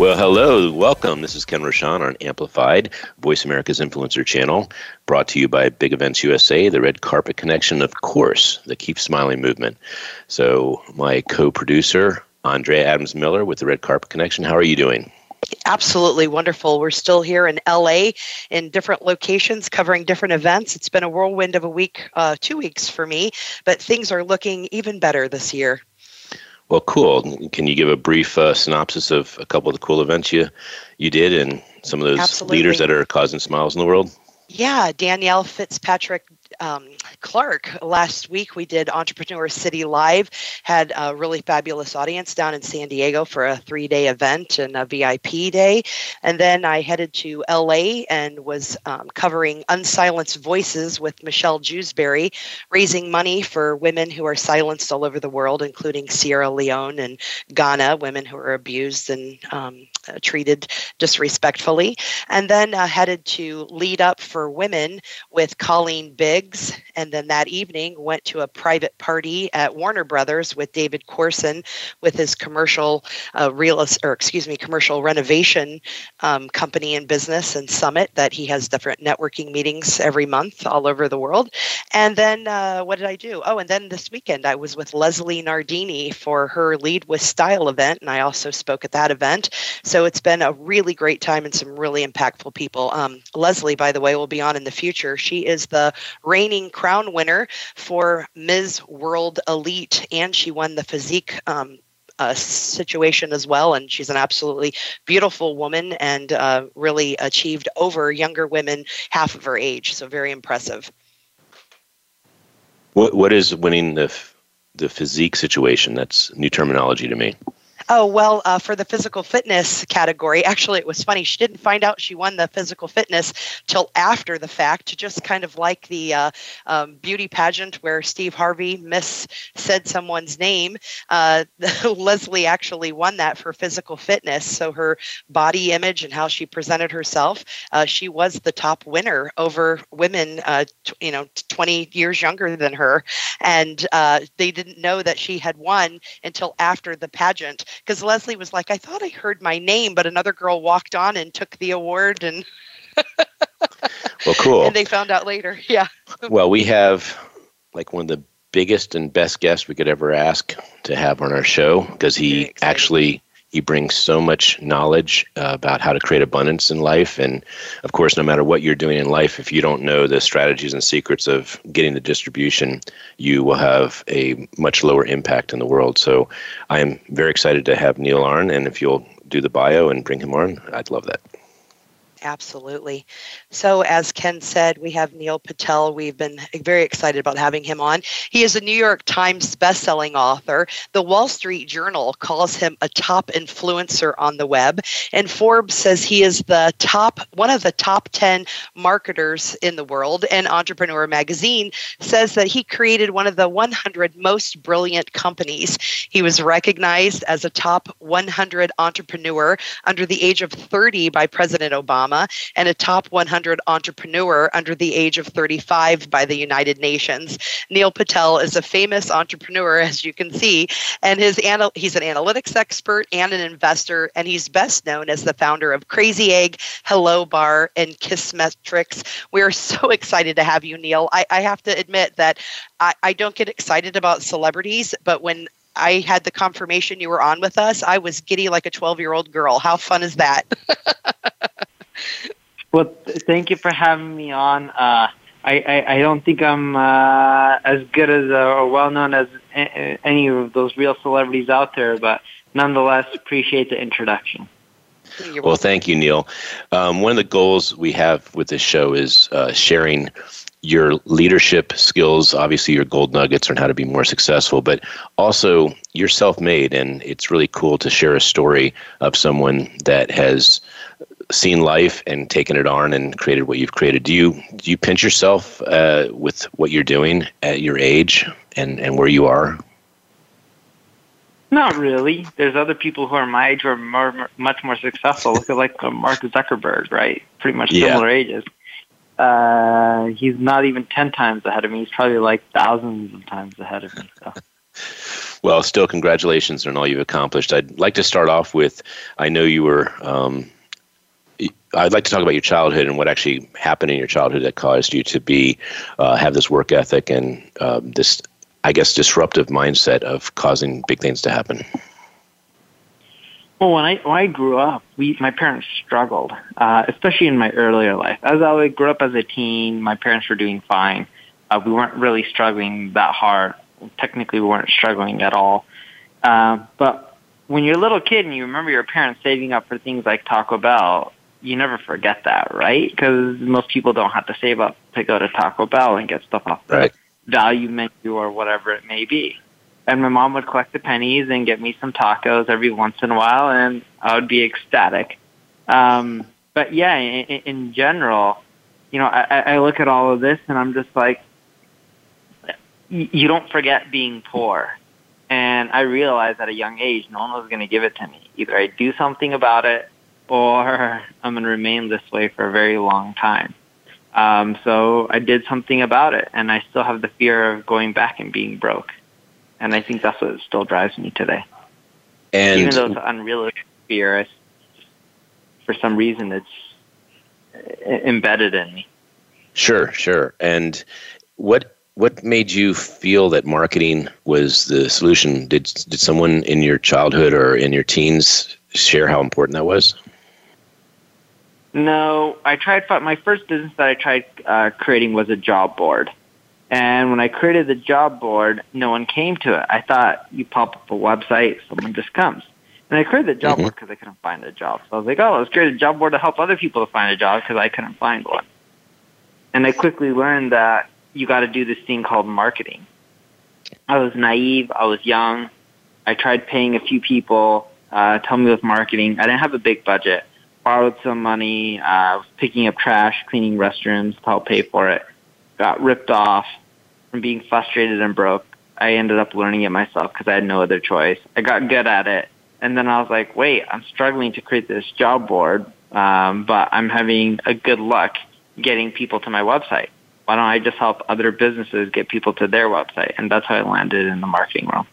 Well, hello, welcome. This is Ken Rochon on Amplified, Voice America's influencer channel, brought to you by Big Events USA, the Red Carpet Connection, of course, the Keep Smiling movement. So, my co producer, Andrea Adams Miller with the Red Carpet Connection, how are you doing? Absolutely wonderful. We're still here in LA in different locations covering different events. It's been a whirlwind of a week, uh, two weeks for me, but things are looking even better this year. Well, cool. Can you give a brief uh, synopsis of a couple of the cool events you you did and some of those Absolutely. leaders that are causing smiles in the world? Yeah, Danielle Fitzpatrick um, Clark. Last week we did Entrepreneur City Live, had a really fabulous audience down in San Diego for a three day event and a VIP day. And then I headed to LA and was um, covering Unsilenced Voices with Michelle Jewsbury, raising money for women who are silenced all over the world, including Sierra Leone and Ghana, women who are abused and um, treated disrespectfully. And then uh, headed to Lead Up for Women with Colleen Biggs and then that evening went to a private party at Warner Brothers with David Corson with his commercial uh, real or excuse me commercial renovation um, company and business and summit that he has different networking meetings every month all over the world. And then uh, what did I do? Oh, and then this weekend I was with Leslie Nardini for her Lead with Style event, and I also spoke at that event. So it's been a really great time and some really impactful people. Um, Leslie, by the way, will be on in the future. She is the reigning crown winner for Ms. World Elite, and she won the physique um, uh, situation as well. And she's an absolutely beautiful woman and uh, really achieved over younger women half of her age. So very impressive. What what is winning the the physique situation? That's new terminology to me. Oh, well, uh, for the physical fitness category, actually, it was funny. She didn't find out she won the physical fitness till after the fact, just kind of like the uh, um, beauty pageant where Steve Harvey miss said someone's name. Uh, Leslie actually won that for physical fitness. So her body image and how she presented herself, uh, she was the top winner over women, uh, t- you know, 20 years younger than her. And uh, they didn't know that she had won until after the pageant because Leslie was like, I thought I heard my name, but another girl walked on and took the award and Well cool. And they found out later. Yeah. well, we have like one of the biggest and best guests we could ever ask to have on our show because he actually he brings so much knowledge uh, about how to create abundance in life. And of course, no matter what you're doing in life, if you don't know the strategies and secrets of getting the distribution, you will have a much lower impact in the world. So I am very excited to have Neil Arn. And if you'll do the bio and bring him on, I'd love that. Absolutely. So, as Ken said, we have Neil Patel. We've been very excited about having him on. He is a New York Times bestselling author. The Wall Street Journal calls him a top influencer on the web, and Forbes says he is the top one of the top 10 marketers in the world. And Entrepreneur Magazine says that he created one of the 100 most brilliant companies. He was recognized as a top 100 entrepreneur under the age of 30 by President Obama Obama and a top 100 entrepreneur under the age of 35 by the United Nations. Neil Patel is a famous entrepreneur, as you can see, and his anal- he's an analytics expert and an investor, and he's best known as the founder of Crazy Egg, Hello Bar, and Kissmetrics. We are so excited to have you, Neil. I, I have to admit that I, I don't get excited about celebrities, but when I had the confirmation you were on with us, I was giddy like a 12 year old girl. How fun is that? Well, thank you for having me on. Uh, I, I, I don't think I'm uh, as good as uh, or well known as a- any of those real celebrities out there, but nonetheless, appreciate the introduction. Well, thank you, Neil. Um, one of the goals we have with this show is uh, sharing your leadership skills, obviously your gold nuggets on how to be more successful, but also you're self-made, and it's really cool to share a story of someone that has seen life and taken it on and created what you've created. Do you do you pinch yourself uh, with what you're doing at your age and and where you are? Not really. There's other people who are my age who are more, much more successful. Look at like uh, Mark Zuckerberg, right? Pretty much similar yeah. ages. Uh, he's not even ten times ahead of me. He's probably like thousands of times ahead of me. So. Well, still, congratulations on all you've accomplished. I'd like to start off with I know you were. Um, I'd like to talk about your childhood and what actually happened in your childhood that caused you to be uh, have this work ethic and uh, this, I guess, disruptive mindset of causing big things to happen. Well, when I when I grew up, we my parents struggled, uh, especially in my earlier life. As I grew up as a teen, my parents were doing fine. Uh, we weren't really struggling that hard technically we weren't struggling at all. Uh, but when you're a little kid and you remember your parents saving up for things like Taco Bell, you never forget that, right? Because most people don't have to save up to go to Taco Bell and get stuff off the right. value menu or whatever it may be. And my mom would collect the pennies and get me some tacos every once in a while, and I would be ecstatic. Um, but yeah, in, in general, you know, I, I look at all of this and I'm just like, you don't forget being poor. And I realized at a young age, no one was going to give it to me. Either I do something about it, or I'm going to remain this way for a very long time. Um, so I did something about it, and I still have the fear of going back and being broke. And I think that's what still drives me today. And even though it's an unrealistic fear, for some reason it's embedded in me. Sure, sure. And what what made you feel that marketing was the solution? Did did someone in your childhood or in your teens share how important that was? No, I tried. My first business that I tried uh, creating was a job board, and when I created the job board, no one came to it. I thought you pop up a website, someone just comes. And I created the job mm-hmm. board because I couldn't find a job. So I was like, oh, let's create a job board to help other people to find a job because I couldn't find one. And I quickly learned that you got to do this thing called marketing. I was naive. I was young. I tried paying a few people uh, to help me with marketing. I didn't have a big budget. Borrowed some money. Uh, was picking up trash, cleaning restrooms to help pay for it. Got ripped off from being frustrated and broke. I ended up learning it myself because I had no other choice. I got good at it. And then I was like, wait, I'm struggling to create this job board, um, but I'm having a good luck getting people to my website why don't I just help other businesses get people to their website? And that's how I landed in the marketing realm.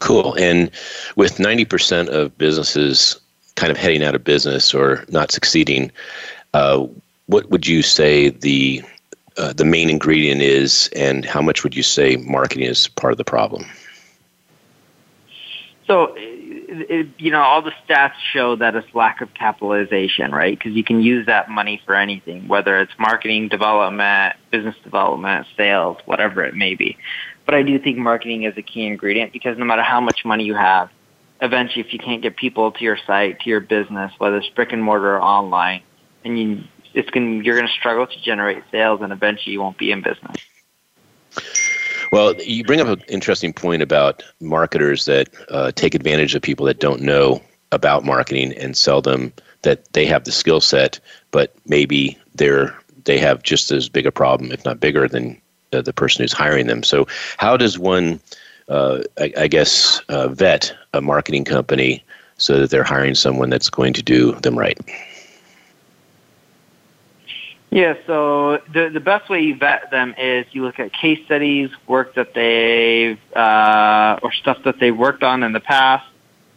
Cool. And with 90% of businesses kind of heading out of business or not succeeding, uh, what would you say the uh, the main ingredient is, and how much would you say marketing is part of the problem? So it, you know, all the stats show that it's lack of capitalization, right? Because you can use that money for anything, whether it's marketing, development, business development, sales, whatever it may be. But I do think marketing is a key ingredient because no matter how much money you have, eventually, if you can't get people to your site, to your business, whether it's brick and mortar or online, and you, it's going you're going to struggle to generate sales, and eventually you won't be in business. Well, you bring up an interesting point about marketers that uh, take advantage of people that don't know about marketing and sell them that they have the skill set, but maybe they're they have just as big a problem, if not bigger, than uh, the person who's hiring them. So, how does one, uh, I, I, guess, uh, vet a marketing company so that they're hiring someone that's going to do them right? Yeah, so the the best way you vet them is you look at case studies, work that they've uh, or stuff that they've worked on in the past,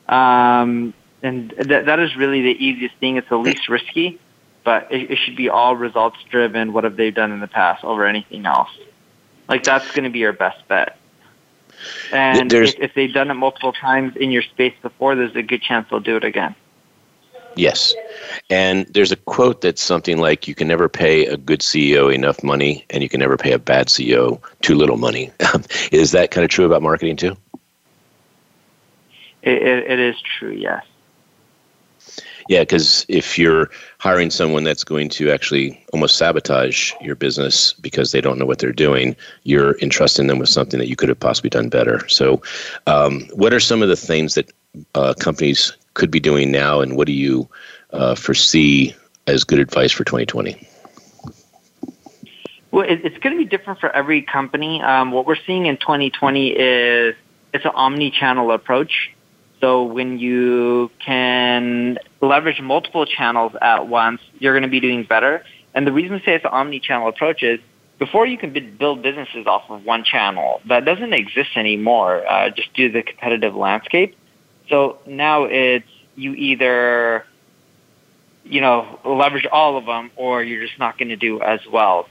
um, and th- that is really the easiest thing. It's the least risky, but it, it should be all results driven. What have they done in the past over anything else? Like that's going to be your best bet. And if, if they've done it multiple times in your space before, there's a good chance they'll do it again. Yes. And there's a quote that's something like you can never pay a good CEO enough money and you can never pay a bad CEO too little money. is that kind of true about marketing too? it, it, it is true, yes. Yeah, because if you're hiring someone that's going to actually almost sabotage your business because they don't know what they're doing, you're entrusting them with something that you could have possibly done better. So, um, what are some of the things that uh, companies could be doing now, and what do you uh, foresee as good advice for 2020? Well, it's going to be different for every company. Um, what we're seeing in 2020 is it's an omni-channel approach. So when you can leverage multiple channels at once, you're going to be doing better. And the reason we say it's an omni-channel approach is before you can build businesses off of one channel. That doesn't exist anymore, uh, just due to the competitive landscape. So now it's you either, you know, leverage all of them or you're just not going to do as well.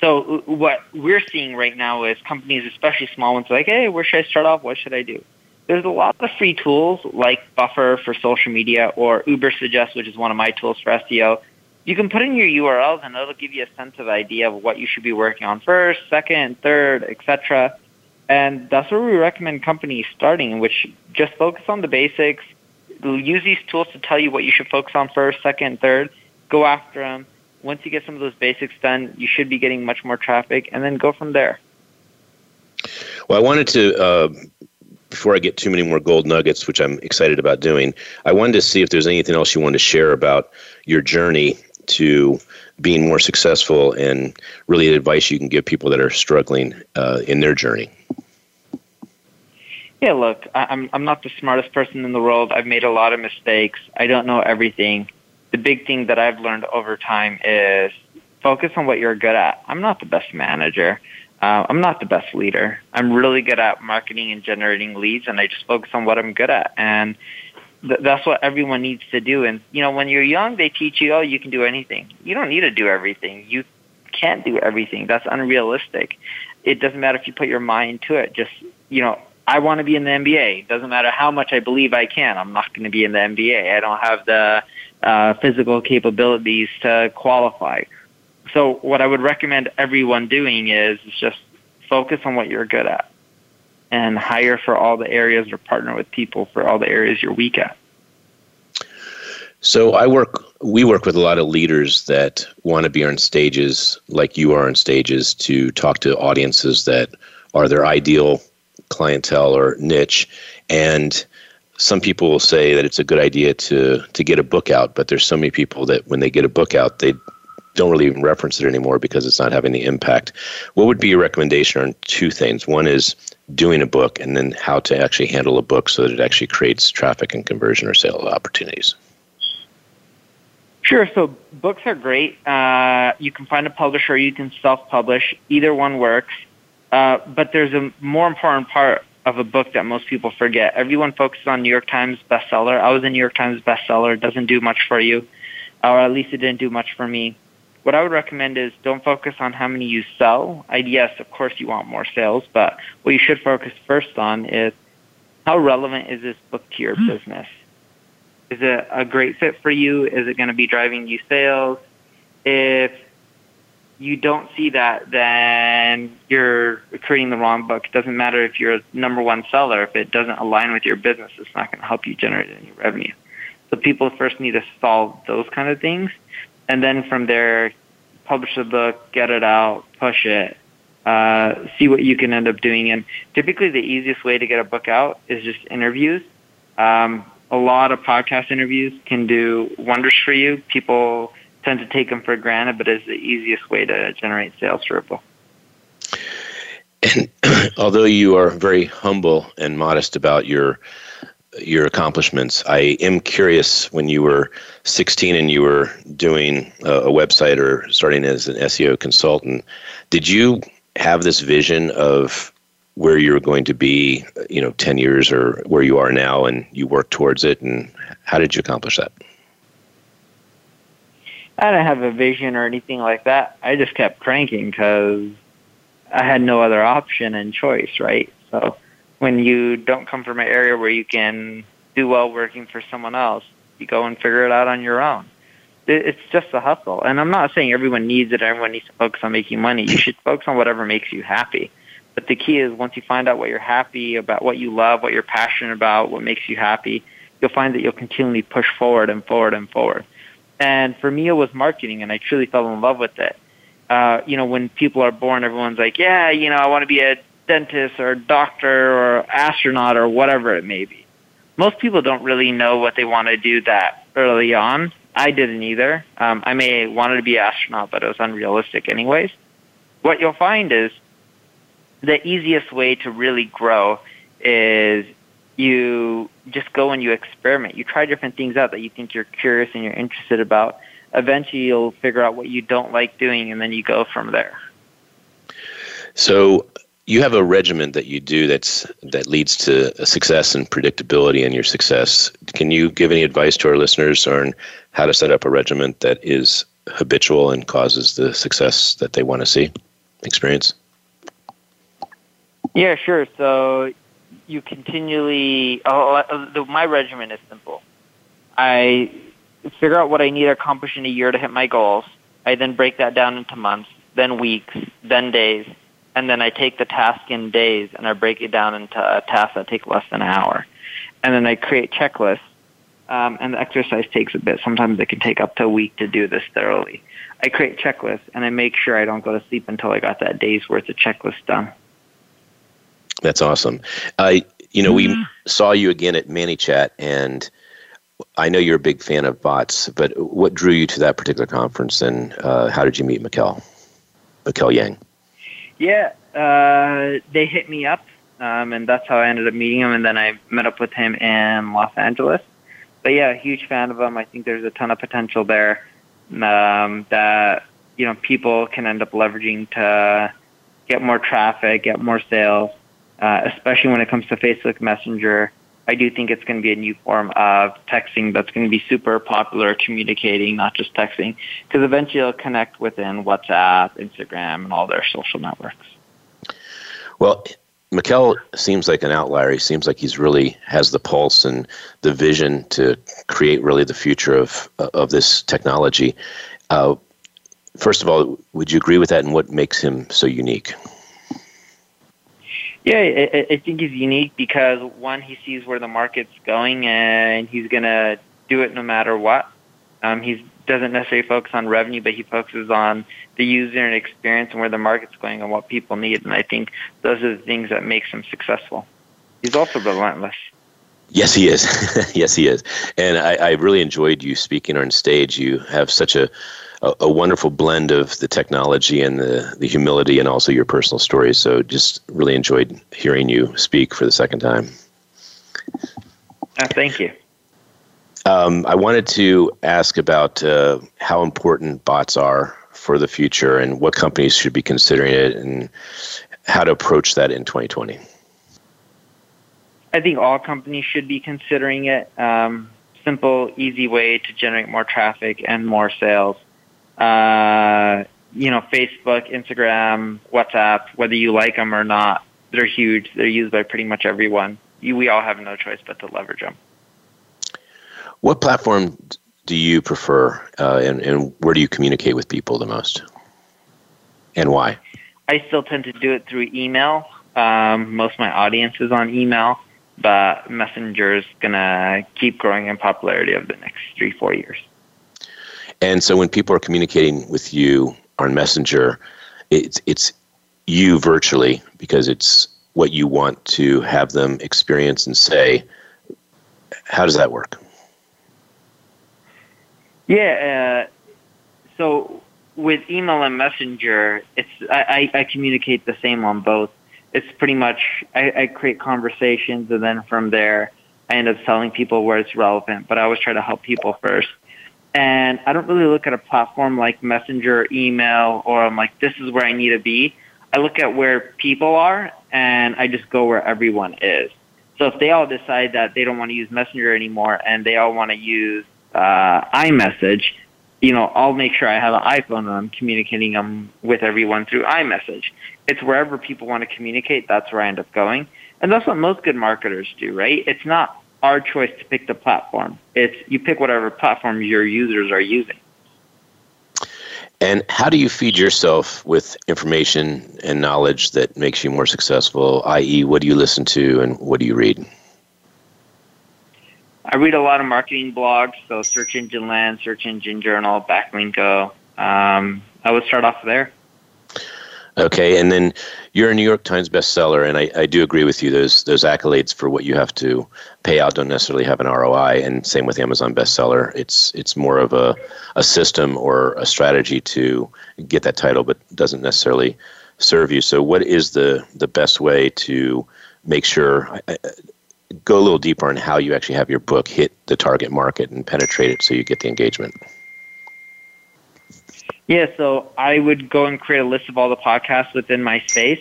So what we're seeing right now is companies, especially small ones, like, hey, where should I start off? What should I do? There's a lot of free tools like Buffer for social media or Ubersuggest, which is one of my tools for SEO. You can put in your URLs and it'll give you a sense of idea of what you should be working on first, second, third, etc. And that's where we recommend companies starting, which just focus on the basics. Use these tools to tell you what you should focus on first, second, third. Go after them once you get some of those basics done, you should be getting much more traffic, and then go from there. Well, I wanted to, uh, before I get too many more gold nuggets, which I'm excited about doing, I wanted to see if there's anything else you wanted to share about your journey to being more successful and really advice you can give people that are struggling uh, in their journey. Yeah, look, I'm I'm not the smartest person in the world. I've made a lot of mistakes. I don't know everything the big thing that I've learned over time is focus on what you're good at. I'm not the best manager. Uh, I'm not the best leader. I'm really good at marketing and generating leads, and I just focus on what I'm good at. And th- that's what everyone needs to do. And you know, when you're young, they teach you, oh, you can do anything. You don't need to do everything. You can't do everything. That's unrealistic. It doesn't matter if you put your mind to it. Just you know, I want to be in the NBA. Doesn't matter how much I believe I can. I'm not going to be in the NBA. I don't have the uh, physical capabilities to qualify. So what I would recommend everyone doing is, just focus on what you're good at and hire for all the areas or partner with people for all the areas you're weak at. So I work we work with a lot of leaders that want to be on stages like you are on stages to talk to audiences that are their ideal clientele or niche and some people will say that it's a good idea to to get a book out, but there's so many people that when they get a book out, they don't really even reference it anymore because it's not having the impact. What would be your recommendation on two things? One is doing a book, and then how to actually handle a book so that it actually creates traffic and conversion or sale opportunities. Sure. So books are great. Uh, you can find a publisher, you can self-publish. Either one works. Uh, but there's a more important part of a book that most people forget. Everyone focuses on New York Times bestseller. I was a New York Times bestseller. It doesn't do much for you, or at least it didn't do much for me. What I would recommend is don't focus on how many you sell. I, yes, of course you want more sales, but what you should focus first on is how relevant is this book to your hmm. business? Is it a great fit for you? Is it going to be driving you sales? If you don't see that, then you're creating the wrong book. It doesn't matter if you're a number one seller. If it doesn't align with your business, it's not going to help you generate any revenue. So people first need to solve those kind of things. And then from there, publish the book, get it out, push it, uh, see what you can end up doing. And typically the easiest way to get a book out is just interviews. Um, a lot of podcast interviews can do wonders for you. People tend to take them for granted, but it's the easiest way to generate sales for a book. And although you are very humble and modest about your your accomplishments, I am curious when you were 16 and you were doing a, website or starting as an SEO consultant, did you have this vision of where you were going to be, you know, 10 years or where you are now and you worked towards it and how did you accomplish that? I didn't have a vision or anything like that. I just kept cranking because I had no other option and choice, right? So when you don't come from an area where you can do well working for someone else, you go and figure it out on your own. It's just a hustle. And I'm not saying everyone needs it, everyone needs to focus on making money. You should focus on whatever makes you happy. But the key is once you find out what you're happy about, what you love, what you're passionate about, what makes you happy, you'll find that you'll continually push forward and forward and forward. And for me, it was marketing, and I truly fell in love with it. Uh, you know, when people are born, everyone's like, yeah, you know, I want to be a dentist or doctor or astronaut or whatever it may be. most people don't really know what they want to do that early on. I didn't either. Um, I may wanted to be an astronaut, but it was unrealistic anyways. What you'll find is the easiest way to really grow is you just go and you experiment. You try different things out that you think you're curious and you're interested about. Eventually, you'll figure out what you don't like doing, and then you go from there. So, you have a regimen that you do that's that leads to success and predictability in your success. Can you give any advice to our listeners on how to set up a regimen that is habitual and causes the success that they want to see, experience? Yeah, sure. So you continually. Oh, uh, my regimen is simple. I figure out what I need to accomplish in a year to hit my goals. I then break that down into months, then weeks, then days, and then I take the task in days and I break it down into a task that take less than an hour. And then I create checklists. Um, and the exercise takes a bit. Sometimes it can take up to a week to do this thoroughly. I create checklists and I make sure I don't go to sleep until I got that day's worth of checklists done. That's awesome. Uh, you know, mm-hmm. we saw you again at ManyChat, and I know you're a big fan of bots, but what drew you to that particular conference, and uh, how did you meet Mikael, Mikael Yang? Yeah, uh, they hit me up, um, and that's how I ended up meeting him, and then I met up with him in Los Angeles. But yeah, huge fan of him. I think there's a ton of potential there um, that you know people can end up leveraging to get more traffic, get more sales, uh, especially when it comes to Facebook Messenger. I do think it's going to be a new form of texting that's going to be super popular, communicating, not just texting, because eventually it'll connect within WhatsApp, Instagram, and all their social networks. Well, Mikael seems like an outlier. He seems like he's really has the pulse and the vision to create really the future of of this technology. Uh, first of all, would you agree with that, and what makes him so unique? Yeah, I, I think he's unique because one, he sees where the market's going, and he's gonna do it no matter what. Um, he doesn't necessarily focus on revenue, but he focuses on the user and experience and where the market's going and what people need. And I think those are the things that makes him successful. He's also relentless. Yes, he is. yes, he is. And I, I really enjoyed you speaking on stage. You have such a a, a, wonderful blend of the technology and the, the humility and also your personal stories. So just really enjoyed hearing you speak for the second time. Uh, thank you. Um, I wanted to ask about uh, how important bots are for the future and what companies should be considering it and how to approach that in 2020. I think all companies should be considering it. Um, simple, easy way to generate more traffic and more sales uh, you know, Facebook, Instagram, WhatsApp, whether you like them or not, they're huge. They're used by pretty much everyone. You, we all have no choice but to leverage them. What platform do you prefer, uh, and, and where do you communicate with people the most, and why? I still tend to do it through email. Um, most of my audience is on email, but Messenger is going to keep growing in popularity over the next three, four years. And so when people are communicating with you on Messenger, it's it's you virtually because it's what you want to have them experience and say. How does that work? Yeah, uh, so with email and Messenger, it's I, I, I, communicate the same on both. It's pretty much I, I create conversations and then from there I end up telling people where it's relevant. But I always try to help people first and I don't really look at a platform like Messenger, or email, or I'm like, this is where I need to be. I look at where people are and I just go where everyone is. So if they all decide that they don't want to use Messenger anymore and they all want to use uh, iMessage, you know, I'll make sure I have an iPhone and I'm communicating them with everyone through iMessage. It's wherever people want to communicate, that's where I end up going. And that's what most good marketers do, right? It's not our choice to pick the platform. It's you pick whatever platform your users are using. And how do you feed yourself with information and knowledge that makes you more successful? I.e., what do you listen to and what do you read? I read a lot of marketing blogs, so Search Engine Land, Search Engine Journal, Backlinko. Um, I would start off there. Okay, and then you're a New York Times bestseller, and I, I do agree with you. Those those accolades for what you have to pay out don't necessarily have an ROI, and same with Amazon bestseller. It's it's more of a, a system or a strategy to get that title, but doesn't necessarily serve you. So, what is the the best way to make sure? I, go a little deeper on how you actually have your book hit the target market and penetrate it, so you get the engagement. Yeah, so I would go and create a list of all the podcasts within my space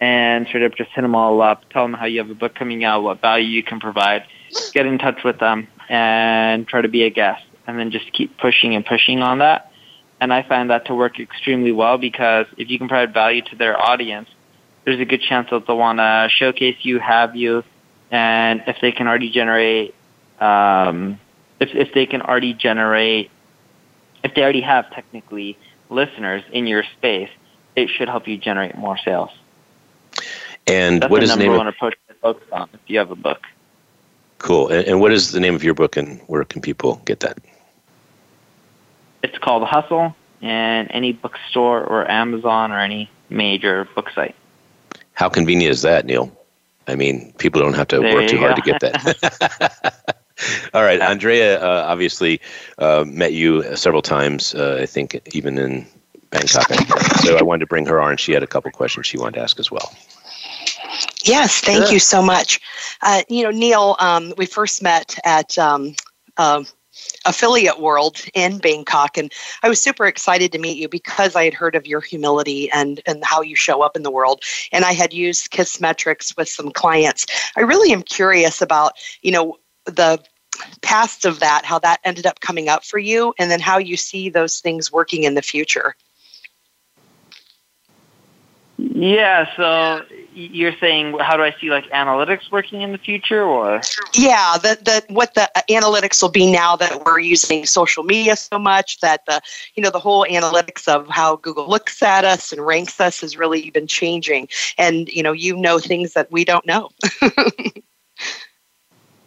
and sort of just hit them all up, tell them how you have a book coming out, what value you can provide, get in touch with them, and try to be a guest. And then just keep pushing and pushing on that. And I find that to work extremely well because if you can provide value to their audience, there's a good chance that they'll want to showcase you, have you, and if they can already generate, um, if if they can already generate if they already have technically listeners in your space, it should help you generate more sales. And That's what the is the number name one of approach to focus on if you have a book. cool? And, and what is the name of your book, and where can people get that? It's called Hustle, and any bookstore or Amazon or any major book site. How convenient is that, Neil? I mean, people don't have to There work too you hard to get that. All right, Andrea uh, obviously uh, met you several times. Uh, I think even in Bangkok. So I wanted to bring her on. She had a couple questions she wanted to ask as well. Yes, thank Sure. you so much. Uh, you know, Neil, um, we first met at um, um Affiliate World in Bangkok, and I was super excited to meet you because I had heard of your humility and and how you show up in the world, and I had used Kissmetrics with some clients. I really am curious about you know the past of that, how that ended up coming up for you, and then how you see those things working in the future. Yeah, so you're saying how do I see like analytics working in the future or Yeah, the, the what the uh, analytics will be now that we're using social media so much that the you know the whole analytics of how Google looks at us and ranks us has really been changing, and you know you know things that we don't know.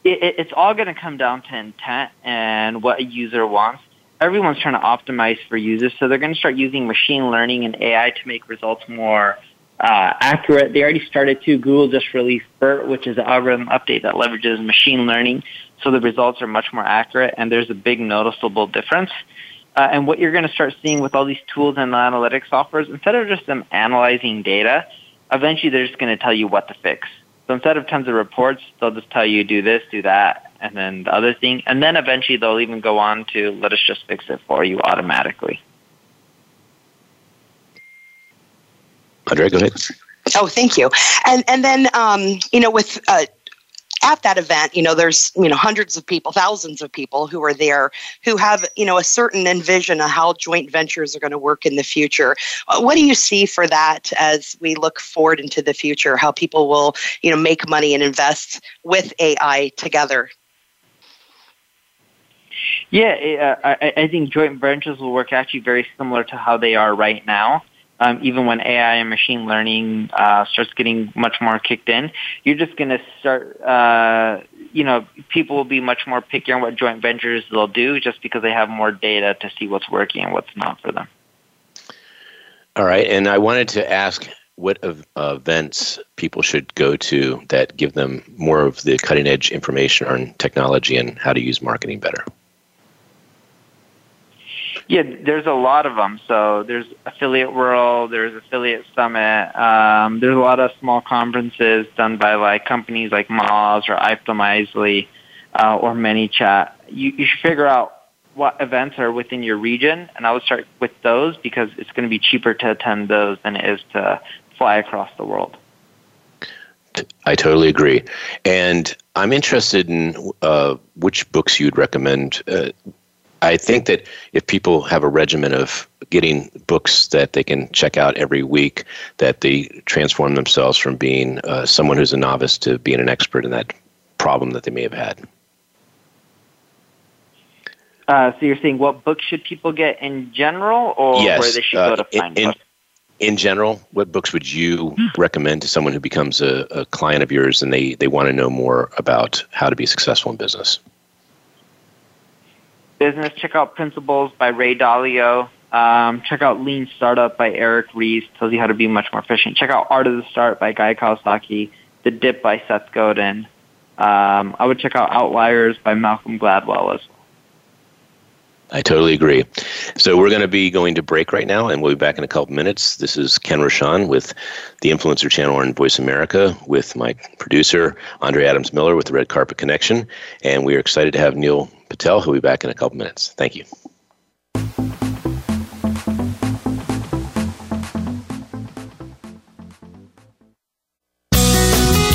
it, it- it's all going to come down to intent and what a user wants. Everyone's trying to optimize for users, so they're going to start using machine learning and AI to make results more uh, accurate. They already started to. Google just released BERT, which is an algorithm update that leverages machine learning, so the results are much more accurate, and there's a big noticeable difference. Uh, and what you're going to start seeing with all these tools and analytics softwares, instead of just them analyzing data, eventually they're just going to tell you what to fix. So instead of tons of reports, they'll just tell you do this, do that, and then the other thing. And then eventually they'll even go on to let us just fix it for you automatically. Andrea, go ahead. Oh, thank you. And and then um, you know with uh, at that event, you know, there's you know hundreds of people, thousands of people who are there who have you know a certain envision of how joint ventures are going to work in the future. Uh, what do you see for that as we look forward into the future? How people will you know make money and invest with AI together? Yeah, uh, I, I think joint ventures will work actually very similar to how they are right now. Um, even when AI and machine learning uh, starts getting much more kicked in, you're just going to start. Uh, you know, people will be much more picky on what joint ventures they'll do, just because they have more data to see what's working and what's not for them. All right, and I wanted to ask what ev- events people should go to that give them more of the cutting edge information on technology and how to use marketing better. Yeah, there's a lot of them. So there's Affiliate World, there's Affiliate Summit. Um, there's a lot of small conferences done by like companies like Moz or Optimizely uh, or ManyChat. You, you should figure out what events are within your region, and I would start with those because it's going to be cheaper to attend those than it is to fly across the world. I totally agree. And I'm interested in uh, which books you'd recommend. Uh, I think that if people have a regimen of getting books that they can check out every week, that they transform themselves from being uh, someone who's a novice to being an expert in that problem that they may have had. Uh, so you're saying what books should people get in general, or Yes, where they should uh, go to find in- books? In general, what books would you recommend to someone who becomes a, a client of yours and they, they want to know more about how to be successful in business? Business check out Principles by Ray Dalio. Um, check out Lean Startup by Eric Ries, tells you how to be much more efficient. Check out Art of the Start by Guy Kawasaki, The Dip by Seth Godin. Um, I would check out Outliers by Malcolm Gladwell as well. I totally agree. So we're going to be going to break right now, and we'll be back in a couple minutes. This is Ken Rochon with the Influencer Channel on Voice America, with my producer Andre Adams Miller with the Red Carpet Connection, and we are excited to have Neil Patel, who'll be back in a couple minutes. Thank you.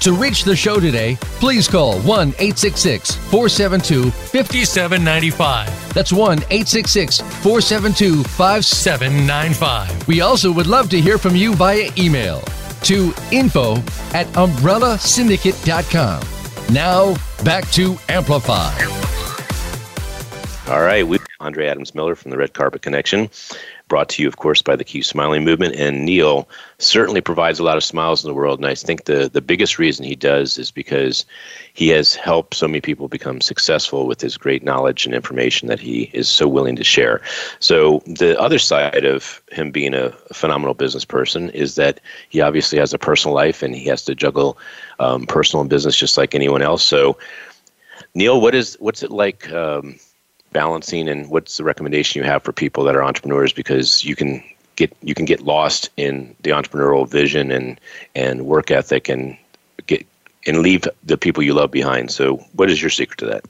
To reach the show today, please call 1 866 472 5795. That's 1 866 472 5795. We also would love to hear from you via email to info at umbrellasyndicate.com. Now, back to Amplify. All right, we Andre Adams Miller from the Red Carpet Connection brought to you, of course, by the Keep Smiling Movement. And Neil certainly provides a lot of smiles in the world. And I think the, the biggest reason he does is because he has helped so many people become successful with his great knowledge and information that he is so willing to share. So, the other side of him being a, phenomenal business person is that he obviously has a personal life and he has to juggle um, personal and business just like anyone else. So, Neil, what is what's it like? Um, balancing and what's the recommendation you have for people that are entrepreneurs? Because you can get you can get lost in the entrepreneurial vision and and work ethic and get and leave the people you love behind. So what is your secret to that?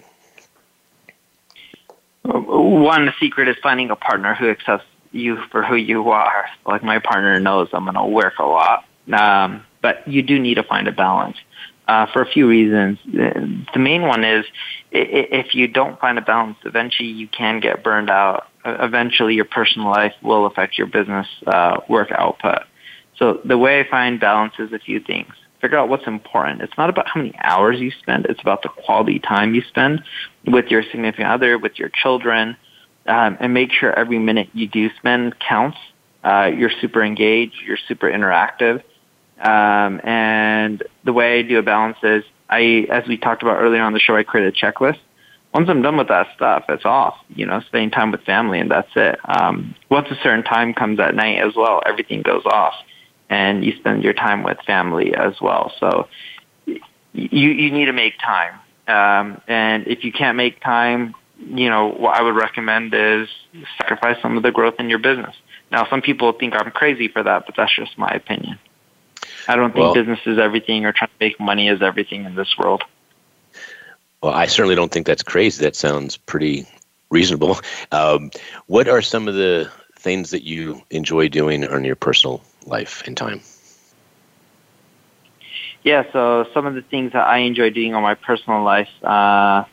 One secret is finding a partner who accepts you for who you are. Like my partner knows i'm going to work a lot. Um, but you do need to find a balance uh, for a few reasons. The main one is if you don't find a balance, eventually you can get burned out. Eventually, your personal life will affect your business uh, work output. So the way I find balance is a few things. Figure out what's important. It's not about how many hours you spend. It's about the quality time you spend with your significant other, with your children, um, and make sure every minute you do spend counts. Uh, you're super engaged. You're super interactive um, and the way I do a balance is I, as we talked about earlier on the show, I create a checklist. Once I'm done with that stuff, it's off. You know, spending time with family, and that's it. Um, once a certain time comes at night as well, everything goes off, and you spend your time with family as well. So you you need to make time, um, and if you can't make time, you know what I would recommend is sacrifice some of the growth in your business. Now, some people think I'm crazy for that, but that's just my opinion. I don't think well, business is everything or trying to make money is everything in this world. Well, I certainly don't think that's crazy. That sounds pretty reasonable. Um, what are some of the things that you enjoy doing in your personal life and time? Yeah, so some of the things that I enjoy doing on my personal life uh,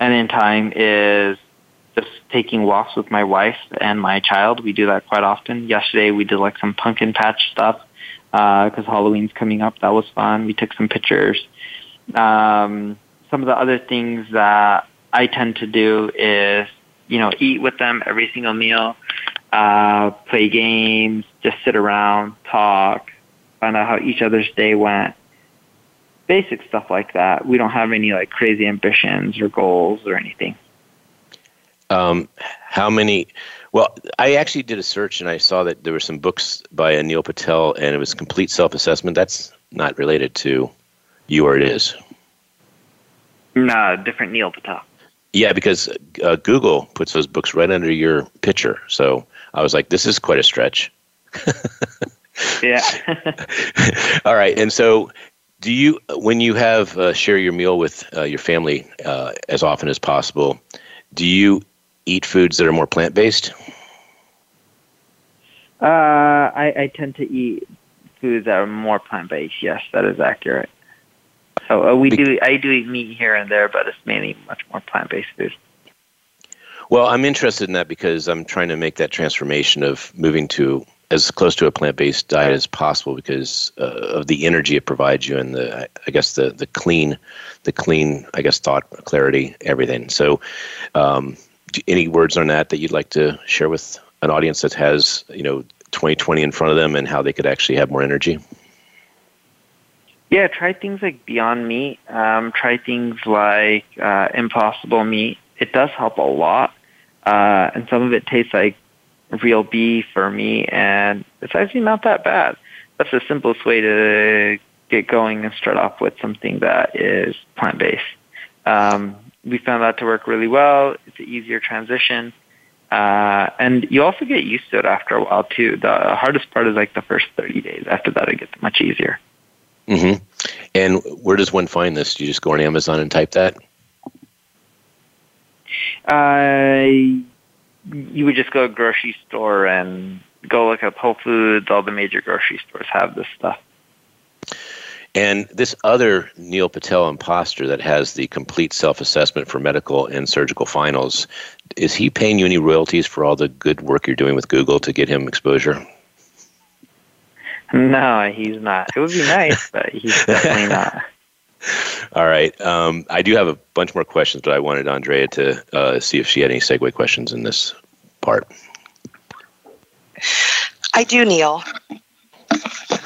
and in time is just taking walks with my wife and my child. We do that quite often. Yesterday we did like some pumpkin patch stuff because uh, Halloween's coming up. That was fun. We took some pictures. Um, some of the other things that I tend to do is, you know, eat with them every single meal, uh, play games, just sit around, talk, find out how each other's day went. Basic stuff like that. We don't have any like crazy ambitions or goals or anything. Um, how many? Well, I actually did a search and I saw that there were some books by Neil Patel, and it was complete self-assessment. That's not related to you, or it is. No, different Neil Patel. Yeah, because uh, Google puts those books right under your picture. So I was like, this is quite a stretch. yeah. All right. And so do you, when you have uh, share your meal with uh, your family uh, as often as possible, do you eat foods that are more plant based? Uh, I, I tend to eat foods that are more plant based. Yes, that is accurate. So uh, we do. I do eat meat here and there, but it's mainly much more plant based food. Well, I'm interested in that because I'm trying to make that transformation of moving to as close to a plant-based diet as possible because uh, of the energy it provides you and the I guess the the clean the clean I guess thought clarity everything. So, um, any words on that that you'd like to share with an audience that has you know 2020 in front of them and how they could actually have more energy? Yeah, try things like Beyond Meat. Um, try things like uh, Impossible Meat. It does help a lot, uh, and some of it tastes like real beef for me, and it's actually not that bad. That's the simplest way to get going and start off with something that is plant based. Um, we found that to work really well. It's an easier transition. Uh, and you also get used to it after a while too. The hardest part is like the first 30 days. After that, it gets much easier. Mm-hmm. And where does one find this? Do you just go on Amazon and type that? Uh, you would just go to a grocery store and go look up Whole Foods. All the major grocery stores have this stuff. And this other Neil Patel imposter that has the complete self assessment for medical and surgical finals, is he paying you any royalties for all the good work you're doing with Google to get him exposure? No, he's not. It would be nice, but he's definitely not. All right. Um, I do have a bunch more questions, but I wanted Andrea to uh, see if she had any segue questions in this part. I do, Neil.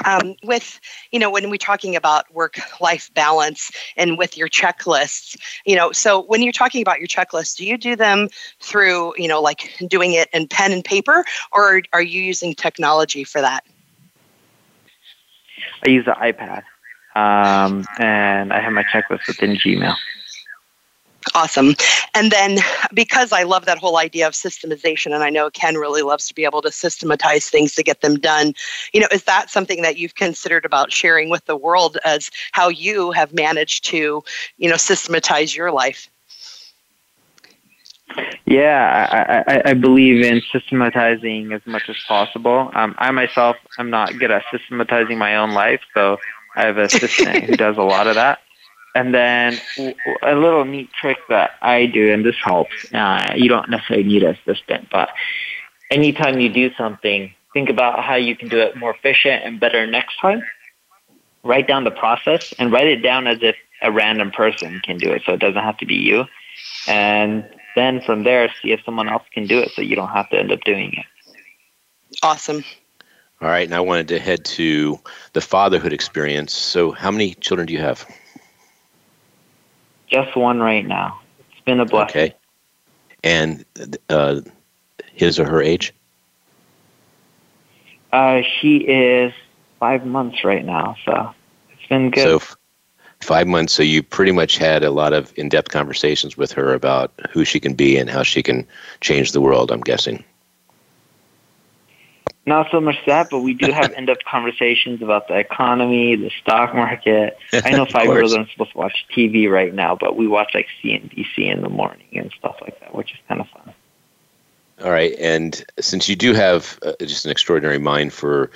Um, with you know when we're talking about work life balance and with your checklists you know so when you're talking about your checklists do you do them through you know like doing it in pen and paper or are you using technology for that i use the ipad um, and I have my checklist within Gmail. Awesome. And then because I love that whole idea of systemization, and I know Ken really loves to be able to systematize things to get them done, you know, is that something that you've considered about sharing with the world as how you have managed to, you know, systematize your life? Yeah, I, I, I believe in systematizing as much as possible. Um, I myself, I'm not good at systematizing my own life, so I have an assistant who does a lot of that. And then a little neat trick that I do, and this helps. Uh, you don't necessarily need an assistant, but anytime you do something, think about how you can do it more efficient and better next time. Write down the process and write it down as if a random person can do it, so it doesn't have to be you. And then from there, see if someone else can do it, so you don't have to end up doing it. Awesome. All right, and I wanted to head to the fatherhood experience. So, how many children do you have? Just one right now. It's been a blessing. Okay. And uh, his or her age? Uh, she is five months right now, so it's been good. So, f- five months. So, you pretty much had a lot of in depth conversations with her about who she can be and how she can change the world, I'm guessing. Not so much that, but we do have in-depth conversations about the economy, the stock market. I know five-year-olds aren't supposed to watch TV right now, but we watch like CNBC in the morning and stuff like that, which is kind of fun. All right, and since you do have uh, just an extraordinary mind for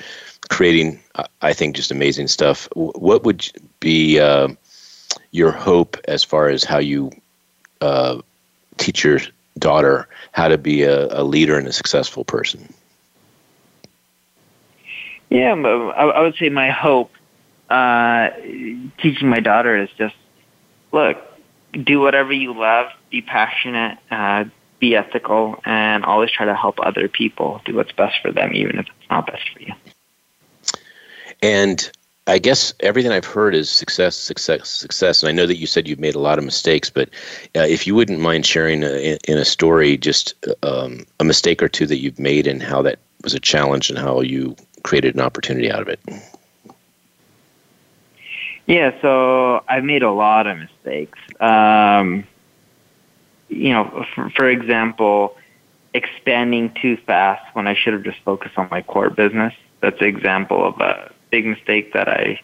creating, uh, I think, just amazing stuff, what would be uh, your hope as far as how you uh, teach your daughter how to be a, a leader and a successful person? Yeah, I would say my hope uh, teaching my daughter is just look, do whatever you love, be passionate, uh, be ethical, and always try to help other people do what's best for them, even if it's not best for you. And I guess everything I've heard is success, success, success. And I know that you said you've made a lot of mistakes, but uh, if you wouldn't mind sharing a, in a story just um, a mistake or two that you've made and how that was a challenge and how you created an opportunity out of it? Yeah, so I've made a lot of mistakes. Um, you know, for, for example, expanding too fast when I should have just focused on my core business. That's an example of a big mistake that I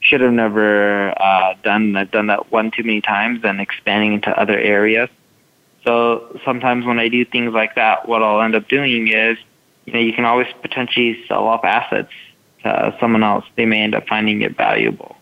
should have never uh, done. I've done that one too many times and expanding into other areas. So sometimes when I do things like that, what I'll end up doing is, you know, you can always potentially sell off assets to someone else. They may end up finding it valuable.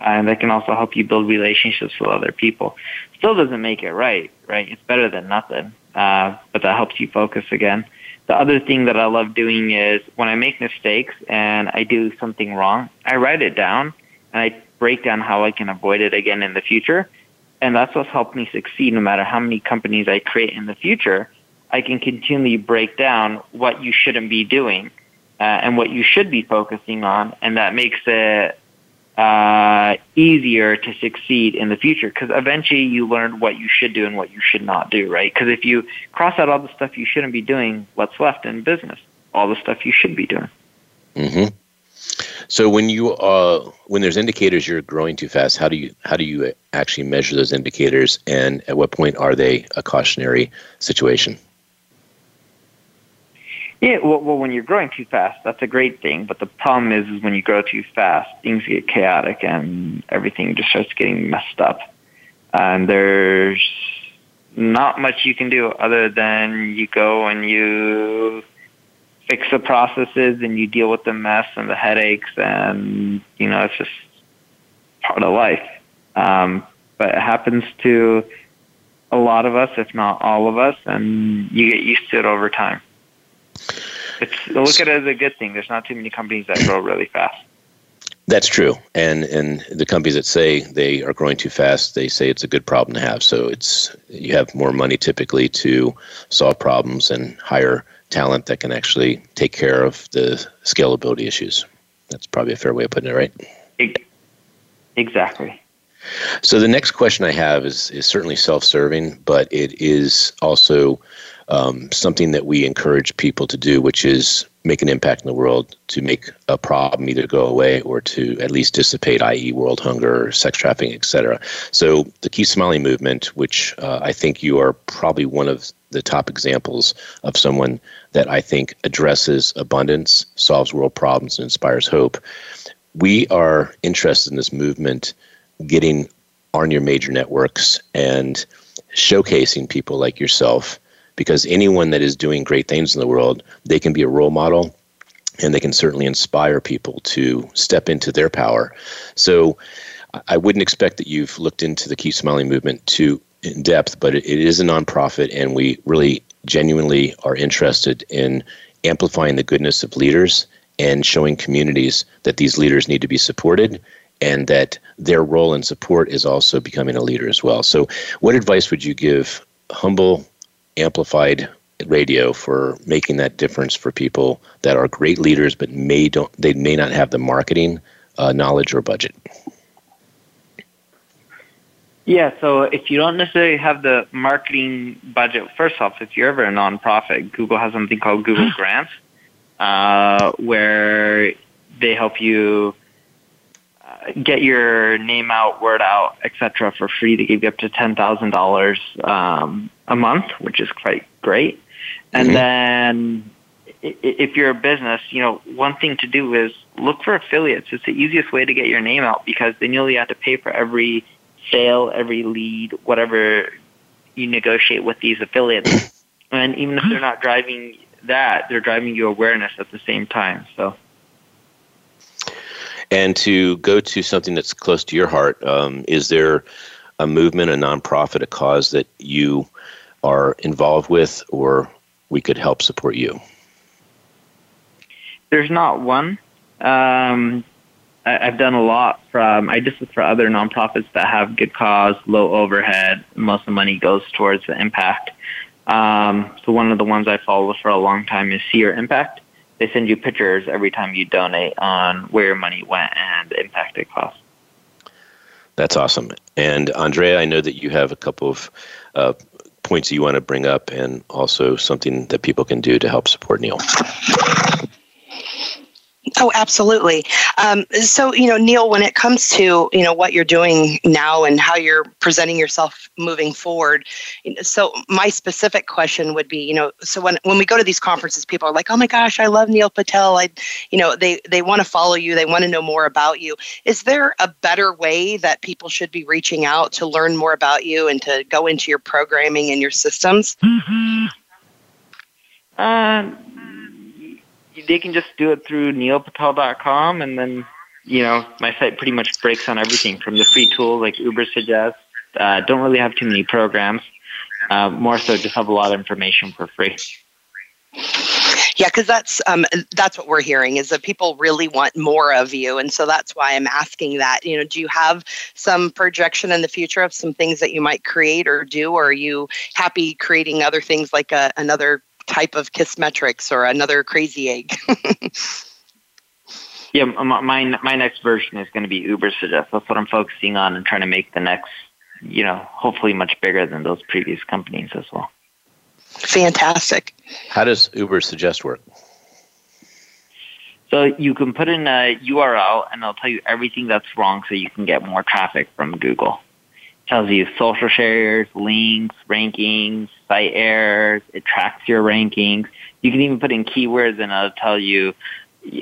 And that can also help you build relationships with other people. Still doesn't make it right, right? It's better than nothing. Uh, but that helps you focus again. The other thing that I love doing is when I make mistakes and I do something wrong, I write it down and I break down how I can avoid it again in the future. And that's what's helped me succeed no matter how many companies I create in the future. I can continually break down what you shouldn't be doing uh, and what you should be focusing on. And that makes it uh, easier to succeed in the future because eventually you learn what you should do and what you should not do, right? Because if you cross out all the stuff you shouldn't be doing, what's left in business? All the stuff you should be doing. Mm-hmm. So when you uh, when there's indicators you're growing too fast, how do you how do you actually measure those indicators, and at what point are they a cautionary situation? Yeah, well, well, when you're growing too fast, that's a great thing. But the problem is, is when you grow too fast, things get chaotic and everything just starts getting messed up. And there's not much you can do other than you go and you fix the processes and you deal with the mess and the headaches and you know it's just part of life. Um, but it happens to a lot of us, if not all of us, and you get used to it over time. It's look at it as a good thing. There's not too many companies that grow really fast. That's true, and and the companies that say they are growing too fast, they say it's a good problem to have. So it's you have more money typically to solve problems and hire talent that can actually take care of the scalability issues. That's probably a fair way of putting it, right? Exactly. So the next question I have is is certainly self-serving, but it is also um, something that we encourage people to do, which is make an impact in the world to make a problem either go away or to at least dissipate, i.e., world hunger, sex trafficking, etc. So the Keep Smiling movement, which uh, I think you are probably one of the top examples of someone that I think addresses abundance, solves world problems, and inspires hope. We are interested in this movement getting on your major networks and showcasing people like yourself because anyone that is doing great things in the world, they can be a role model and they can certainly inspire people to step into their power. So I wouldn't expect that you've looked into the Keep Smiling movement too in depth, but it, is a nonprofit and we really genuinely are interested in amplifying the goodness of leaders and showing communities that these leaders need to be supported and that their role in support is also becoming a leader as well. So, what advice would you give humble amplified radio for making that difference for people that are great leaders but may don't they may not have the marketing uh, knowledge or budget yeah so if you don't necessarily have the marketing budget first off if you're ever a nonprofit google has something called google grants uh, where they help you get your name out, word out, etc., for free. They give you up to ten thousand um, a month, which is quite great. And mm-hmm. then, if you're a business, you know, one thing to do is look for affiliates. It's the easiest way to get your name out because then you only have to pay for every sale, every lead, whatever you negotiate with these affiliates. and even if they're not driving that, they're driving you awareness at the same time. So and to go to something that's close to your heart, um, is there a movement, a nonprofit, a cause that you are involved with, or we could help support you? There's not one. Um, I, have done a lot from. I just look for other nonprofits that have good cause, low overhead. Most of the money goes towards the impact. Um, so one of the ones I follow for a long time is See Your Impact they send you pictures every time you donate on where your money went and the impact it cost. That's awesome. And Andrea, I know that you have a couple of uh, points you want to bring up and also something that people can do to help support Neil. Oh, absolutely. Um, so, you know, Neil, when it comes to you know what you're doing now and how you're presenting yourself moving forward, so my specific question would be, you know, so when when we go to these conferences, people are like, "Oh my gosh, I love Neil Patel." I, you know, they they want to follow you, they want to know more about you. Is there a better way that people should be reaching out to learn more about you and to go into your programming and your systems? Mm-hmm. Um they can just do it through neilpatel.com and then you know my site pretty much breaks on everything from the free tools like Ubersuggest uh, don't really have too many programs. Uh, more so just have a lot of information for free. Yeah because that's um, that's what we're hearing is that people really want more of you and so that's why i'm asking that. You know do you have some projection in the future of some things that you might create or do? Or are you happy creating other things like a, uh, another type of Kissmetrics or another crazy egg. yeah, my my next version is going to be Ubersuggest. That's what I'm focusing on and trying to make the next, you know, hopefully much bigger than those previous companies as well. Fantastic. How does Ubersuggest work? So you can put in a URL and it'll tell you everything that's wrong so you can get more traffic from Google tells you social shares, links, rankings, site errors. It tracks your rankings. You can even put in keywords and it'll tell you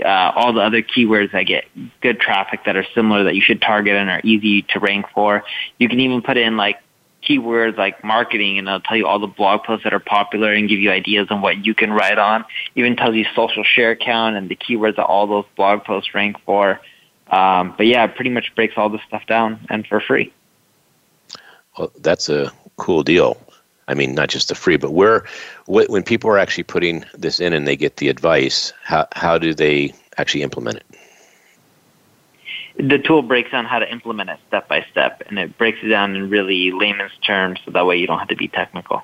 uh, all the other keywords that get good traffic that are similar that you should target and are easy to rank for. You can even put in like keywords like marketing and it'll tell you all the blog posts that are popular and give you ideas on what you can write on. Even tells you social share count and the keywords that all those blog posts rank for. Um, but yeah, it pretty much breaks all this stuff down and for free. Well, that's a cool deal. I mean, not just the free, but where, when people are actually putting this in and they get the advice, how, how do they actually implement it? The tool breaks down how to implement it step by step, and it breaks it down in really layman's terms so that way you don't have to be technical.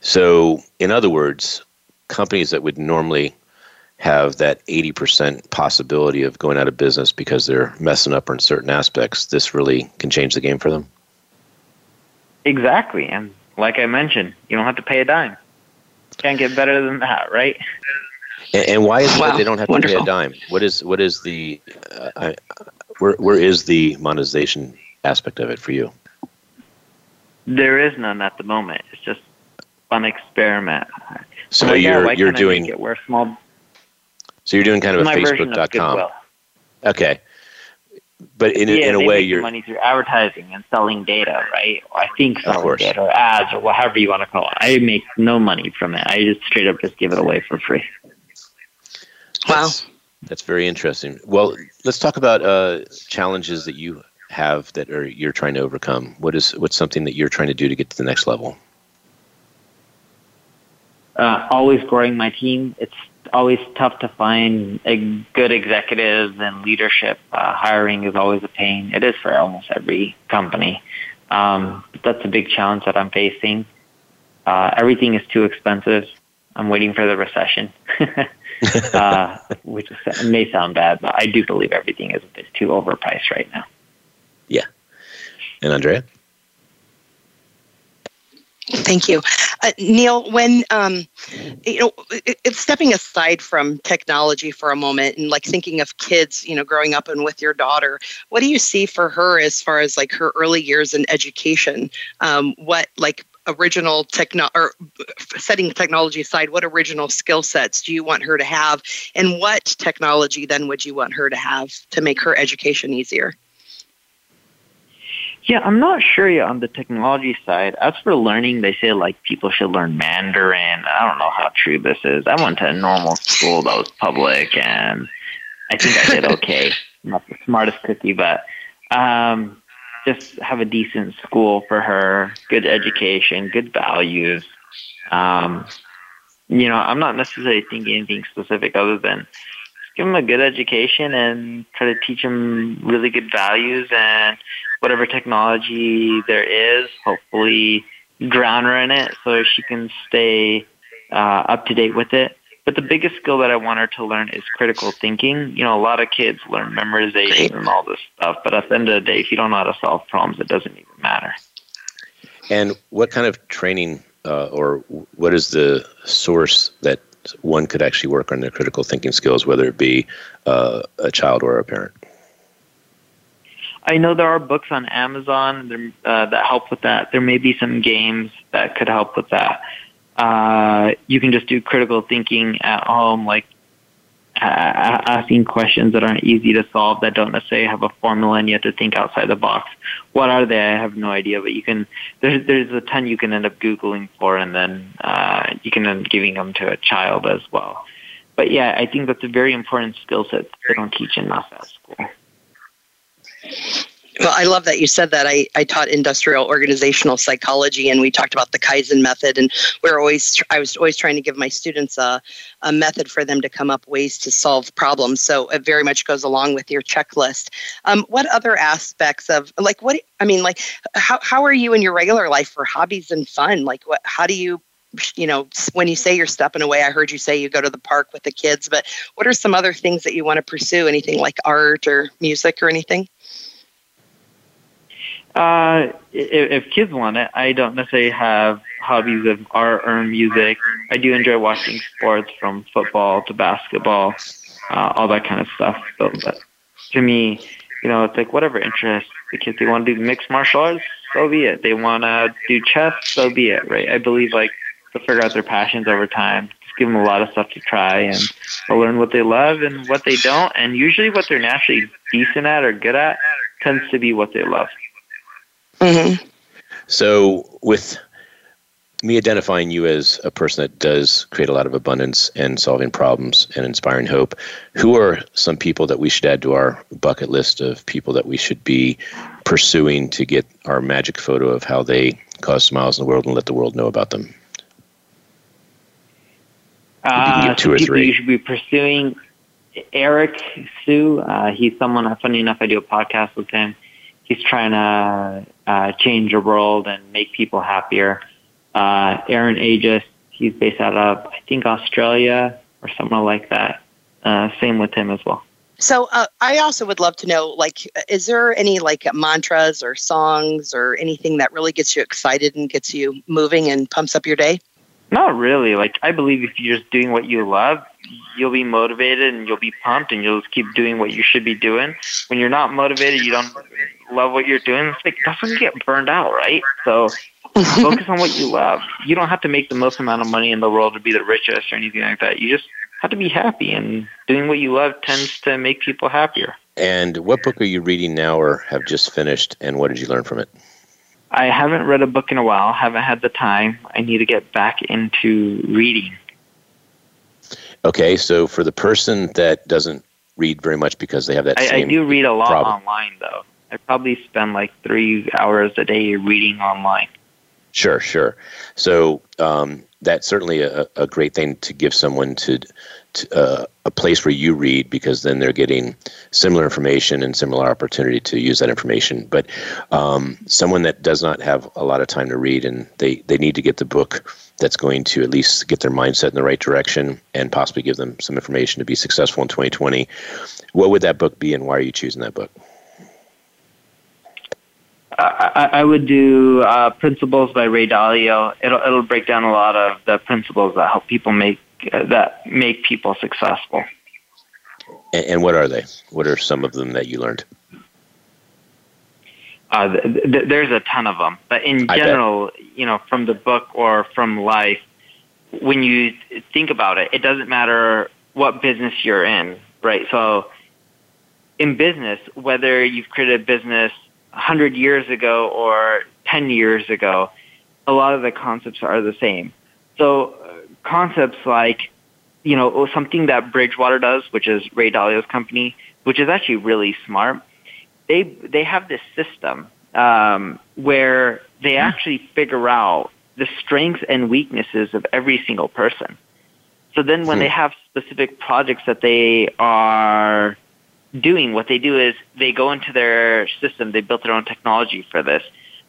So, in other words, companies that would normally have that 80% possibility of going out of business because they're messing up in certain aspects, this really can change the game for them? Exactly. And like I mentioned, you don't have to pay a dime. Can't get better than that, right? And, and why is it wow. that they don't have to Wonderful. pay a dime? What is what is the uh, I, where where is the monetization aspect of it for you? There is none at the moment. It's just fun experiment. So well, you're yeah, you're doing it where small. So you're doing kind of a Facebook.com. Okay but in, yeah, in a way you're money through advertising and selling data right? I think selling data or ads or whatever you want to call it. I make no money from it. I just straight up just give it away for free. Wow. That's, that's very interesting. Well let's talk about uh, challenges that you have that are you're trying to overcome. What is what's something that you're trying to do to get to the next level? Uh, always growing my team. It's always tough to find a good executives and leadership. Uh, hiring is always a pain. It is for almost every company. Um, that's a big challenge that I'm facing. Uh, everything is too expensive. I'm waiting for the recession, uh, which may sound bad, but I do believe everything is a bit too overpriced right now. Yeah. And Andrea? Thank you. Uh, Neil, when, um, you know, it's stepping aside from technology for a moment and like thinking of kids, you know, growing up and with your daughter, what do you see for her as far as like her early years in education? Um, what like original techno or setting technology aside, what original skill sets do you want her to have? And what technology then would you want her to have to make her education easier? Yeah, I'm not sure yet on the technology side. As for learning, they say like people should learn Mandarin. I don't know how true this is. I went to a normal school that was public, and I think I did okay. not the smartest cookie, but um, just have a decent school for her, good education, good values. Um, you know, I'm not necessarily thinking anything specific other than give them a good education and try to teach them really good values and whatever technology there is, hopefully drown her in it so she can stay uh, up to date with it. But the biggest skill that I want her to learn is critical thinking. You know, a lot of kids learn memorization and all this stuff, but at the end of the day, if you don't know how to solve problems, it doesn't even matter. And what kind of training uh, or what is the source that one could actually work on their critical thinking skills, whether it be uh, a child or a parent? I know there are books on Amazon uh, that help with that. There may be some games that could help with that. Uh, you can just do critical thinking at home, like asking questions that aren't easy to solve, that don't necessarily have a formula, and you have to think outside the box. What are they? I have no idea, but you can. There's there's a ton you can end up googling for, and then uh, you can end up giving them to a child as well. But yeah, I think that's a very important skill set they don't teach enough at school. Well, I love that you said that. I, I taught industrial organizational psychology, and we talked about the Kaizen method. And we're always I was always trying to give my students a, a method for them to come up ways to solve problems. So it very much goes along with your checklist. Um, what other aspects of like what I mean, like how how are you in your regular life for hobbies and fun? Like what? How do you you know, when you say you're stepping away, I heard you say you go to the park with the kids, but what are some other things that you want to pursue? Anything like art or music or anything? Uh, if, if kids want it, I don't necessarily have hobbies of art or music. I do enjoy watching sports from football to basketball, uh, all that kind of stuff. So, but to me, you know, it's like whatever interests the kids. They want to do mixed martial arts, so be it. They want to do chess, so be it. Right? I believe like to figure out their passions over time. Just give them a lot of stuff to try, and they'll learn what they love and what they don't. And usually, what they're naturally decent at or good at tends to be what they love. Mm-hmm. So, with me identifying you as a person that does create a lot of abundance and solving problems and inspiring hope, who are some people that we should add to our bucket list of people that we should be pursuing to get our magic photo of how they cause smiles in the world and let the world know about them? Uh, two or three. You should be pursuing Eric Siu. Uh, he's someone. Funny enough, I do a podcast with him he's trying to uh, change the world and make people happier. Uh, Aaron Agius, he's based out of I think Australia or somewhere like that. Uh, same with him as well. So uh, I also would love to know, like, is there any like mantras or songs or anything that really gets you excited and gets you moving and pumps up your day? Not really. Like I believe if you're just doing what you love, you'll be motivated and you'll be pumped and you'll just keep doing what you should be doing. When you're not motivated, you don't love what you're doing. It's like that's when you get burned out, right? So focus on what you love. You don't have to make the most amount of money in the world to be the richest or anything like that. You just have to be happy, and doing what you love tends to make people happier. And what book are you reading now, or have just finished? And what did you learn from it? I haven't read a book in a while. Haven't had the time. I need to get back into reading. Okay, so for the person that doesn't read very much because they have that I, I do read a lot problem. online though. I probably spend like three hours a day reading online. Sure, sure. So um, that's certainly a, a, great thing to give someone to, to uh, a place where you read because then they're getting similar information and similar opportunity to use that information. But um, someone that does not have a lot of time to read and they, they need to get the book that's going to at least get their mindset in the right direction and possibly give them some information to be successful in 2020. What would that book be and why are you choosing that book? I, I would do uh, Principles by Ray Dalio. It'll it'll break down a lot of the principles that help people make uh, that make people successful. And, and, what are they? What are some of them that you learned? Uh, th- th- there's a ton of them, but in general, you know, from the book or from life, when you think about it, it doesn't matter what business you're in, right? So, in business, whether you've created a business 100 years ago or 10 years ago, a lot of the concepts are the same. So uh, concepts like, you know, something that Bridgewater does, which is Ray Dalio's company, which is actually really smart. They they have this system um, where they actually figure out the strengths and weaknesses of every single person. So then when hmm. they have specific projects that they are doing, what they do is they go into their system, they built their own technology for this.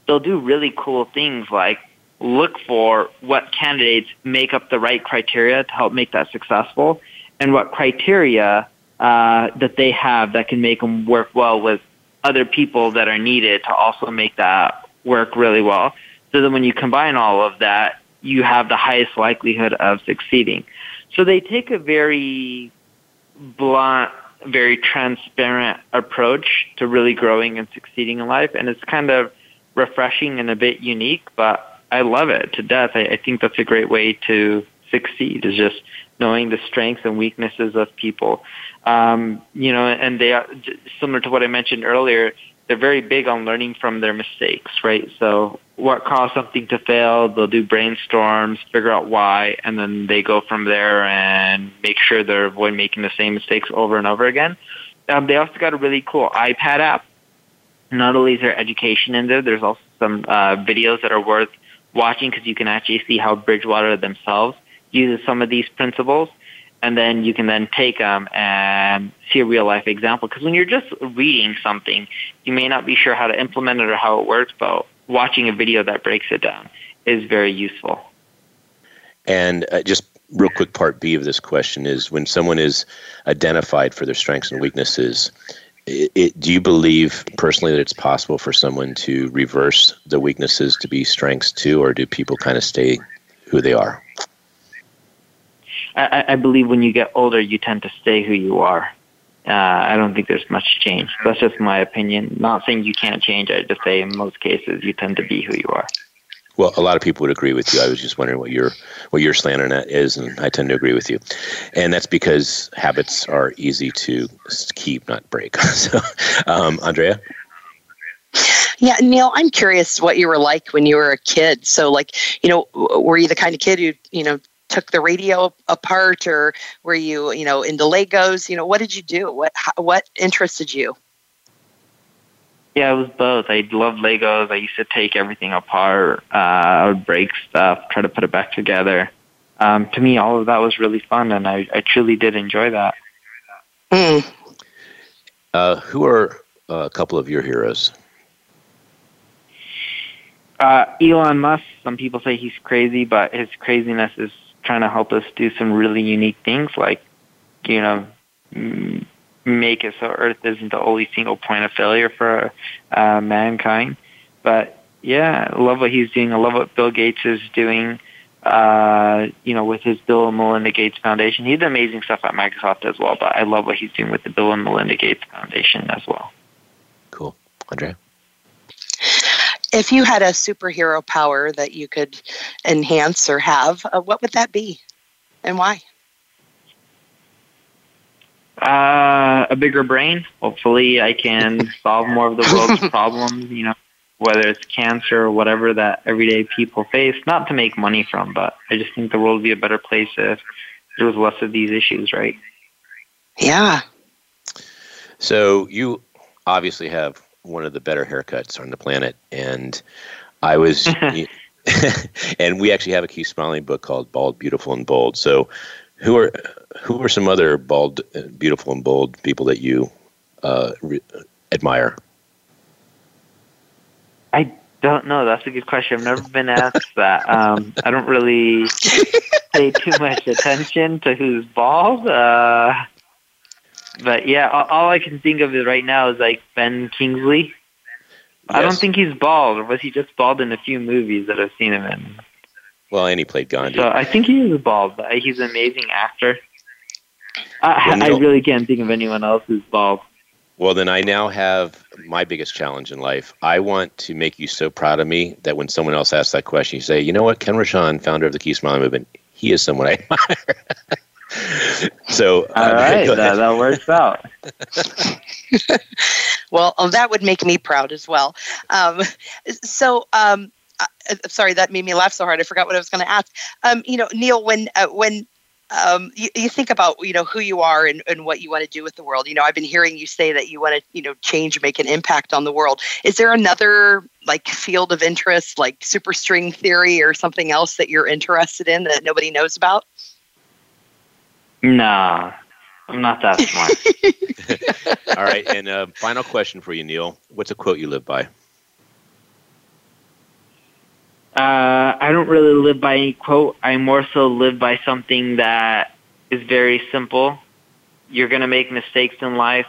They'll do really cool things like look for what candidates make up the right criteria to help make that successful and what criteria uh, that they have that can make them work well with other people that are needed to also make that work really well. So that when you combine all of that, you have the highest likelihood of succeeding. So they take a very blunt, very transparent approach to really growing and succeeding in life, and it's kind of refreshing and a bit unique, but I love it to death. I, I think that's a great way to succeed is just knowing the strengths and weaknesses of people. Um, you know, and they are similar to what I mentioned earlier. They're very big on learning from their mistakes, right? So what caused something to fail, they'll do brainstorms, figure out why, and then they go from there and make sure they avoid making the same mistakes over and over again. Um, they also got a really cool iPad app. Not only is there education in there, there's also some uh, videos that are worth watching because you can actually see how Bridgewater themselves uses some of these principles and then you can then take them and see a real life example. Because when you're just reading something, you may not be sure how to implement it or how it works, but watching a video that breaks it down is very useful. And uh, just real quick, part B of this question is when someone is identified for their strengths and weaknesses, it, it, do you believe personally that it's possible for someone to reverse the weaknesses to be strengths too, or do people kind of stay who they are? I, I believe when you get older, you tend to stay who you are. Uh, I don't think there's much change. That's just my opinion. Not saying you can't change. I just say in most cases you tend to be who you are. Well, a lot of people would agree with you. I was just wondering what your what your slant on that is, and I tend to agree with you. And that's because habits are easy to keep, not break. so, um, Andrea. Yeah, Neil, I'm curious what you were like when you were a kid. So, like, you know, were you the kind of kid who, you know, took the radio apart or were you you know into legos? You know what did you do? What what interested you? Yeah it was both. I loved legos. I used to take everything apart. Uh, i would break stuff try to put it back together. Um, to me all of that was really fun and i, I truly did enjoy that. Mm. uh, who are a couple of your heroes? Uh, Elon Musk, some people say he's crazy, but his craziness is trying to help us do some really unique things, like you know, make it so Earth isn't the only single point of failure for uh, mankind. But yeah, I love what he's doing. I love what Bill Gates is doing. Uh, you know, with his Bill and Melinda Gates Foundation. He did amazing stuff at Microsoft as well, but I love what he's doing with the Bill and Melinda Gates Foundation as well. Cool. Andre? If you had a superhero power that you could enhance or have, uh, what would that be, and why? Uh, a bigger brain. Hopefully, I can solve more of the world's problems. You know, whether it's cancer or whatever that everyday people face. Not to make money from, but I just think the world would be a better place if there was less of these issues. Right? Yeah. So you obviously have one of the better haircuts on the planet, and I was. and we actually have a Keep Smiling book called Bald, Beautiful, and Bold. So, who are who are some other bald, beautiful, and bold people that you uh, re- admire? I don't know. That's a good question. I've never been asked that. Um, I don't really pay too much attention to who's bald. Uh, but yeah, all, all I can think of right now is like Ben Kingsley. Yes. I don't think he's bald, or was he just bald in a few movies that I've seen him in? Well, and he played Gandhi. So I think he is bald, but he's an amazing actor. I, I really can't think of anyone else who's bald. Well, then I now have my biggest challenge in life. I want to make you so proud of me that when someone else asks that question, you say, you know what, Ken Rochon, founder of the Keep Smiling Movement, he is someone I admire. So all um, right, that, that works out. well, um, that would make me proud as well. Um, so, um, uh, sorry, that made me laugh so hard. I forgot what I was going to ask. Um, you know, Neil, when uh, when um, you, you, think about you know who you are and, and what you want to do with the world. You know, I've been hearing you say that you want to you know change, make an impact on the world. Is there another like field of interest, like superstring theory or something else that you're interested in that nobody knows about? Nah, I'm not that smart. All right, and uh, final question for you, Neil. What's a quote you live by? Uh, I don't really live by any quote. I more so live by something that is very simple. You're going to make mistakes in life.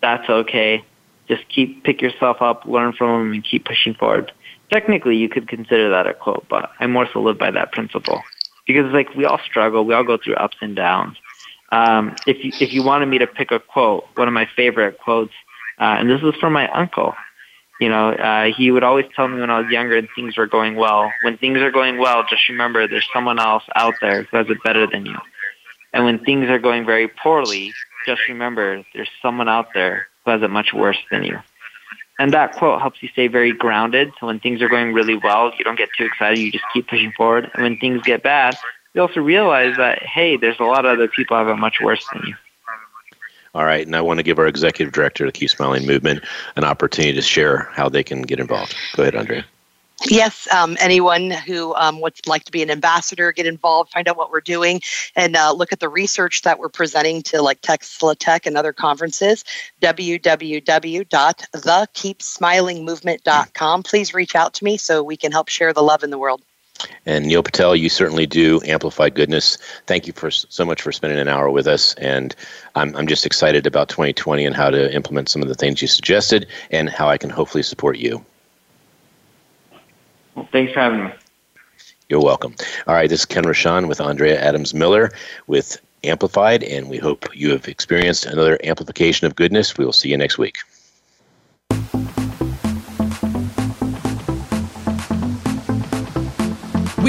That's okay. Just keep pick yourself up, learn from them, and keep pushing forward. Technically, you could consider that a quote, but I more so live by that principle. because like we all struggle, we all go through ups and downs. Um, if you if you wanted me to pick a quote, one of my favorite quotes, uh, and this was from my uncle. You know, uh, he would always tell me when I was younger and things were going well. When things are going well, just remember there's someone else out there who has it better than you. And when things are going very poorly, just remember there's someone out there who has it much worse than you. And that quote helps you stay very grounded. So when things are going really well, you don't get too excited. You just keep pushing forward. And when things get bad, you also realize that, hey, there's a lot of other people who have it much worse than you. All right, and I want to give our executive director of the Keep Smiling Movement an opportunity to share how they can get involved. Go ahead, Andrea. Yes, um, anyone who um, would like to be an ambassador, get involved, find out what we're doing, and uh, look at the research that we're presenting to like Tesla Tech and other conferences. www.thekeepsmilingmovement.com. Please reach out to me so we can help share the love in the world. And Neil Patel, you certainly do amplify goodness. Thank you for so much for spending an hour with us. And I'm, I'm just excited about 2020 and how to implement some of the things you suggested and how I can hopefully support you. Well, thanks for having me. You're welcome. All right, this is Ken Rochon with Andrea Adams Miller with Amplified, and we hope you have experienced another amplification of goodness. We will see you next week.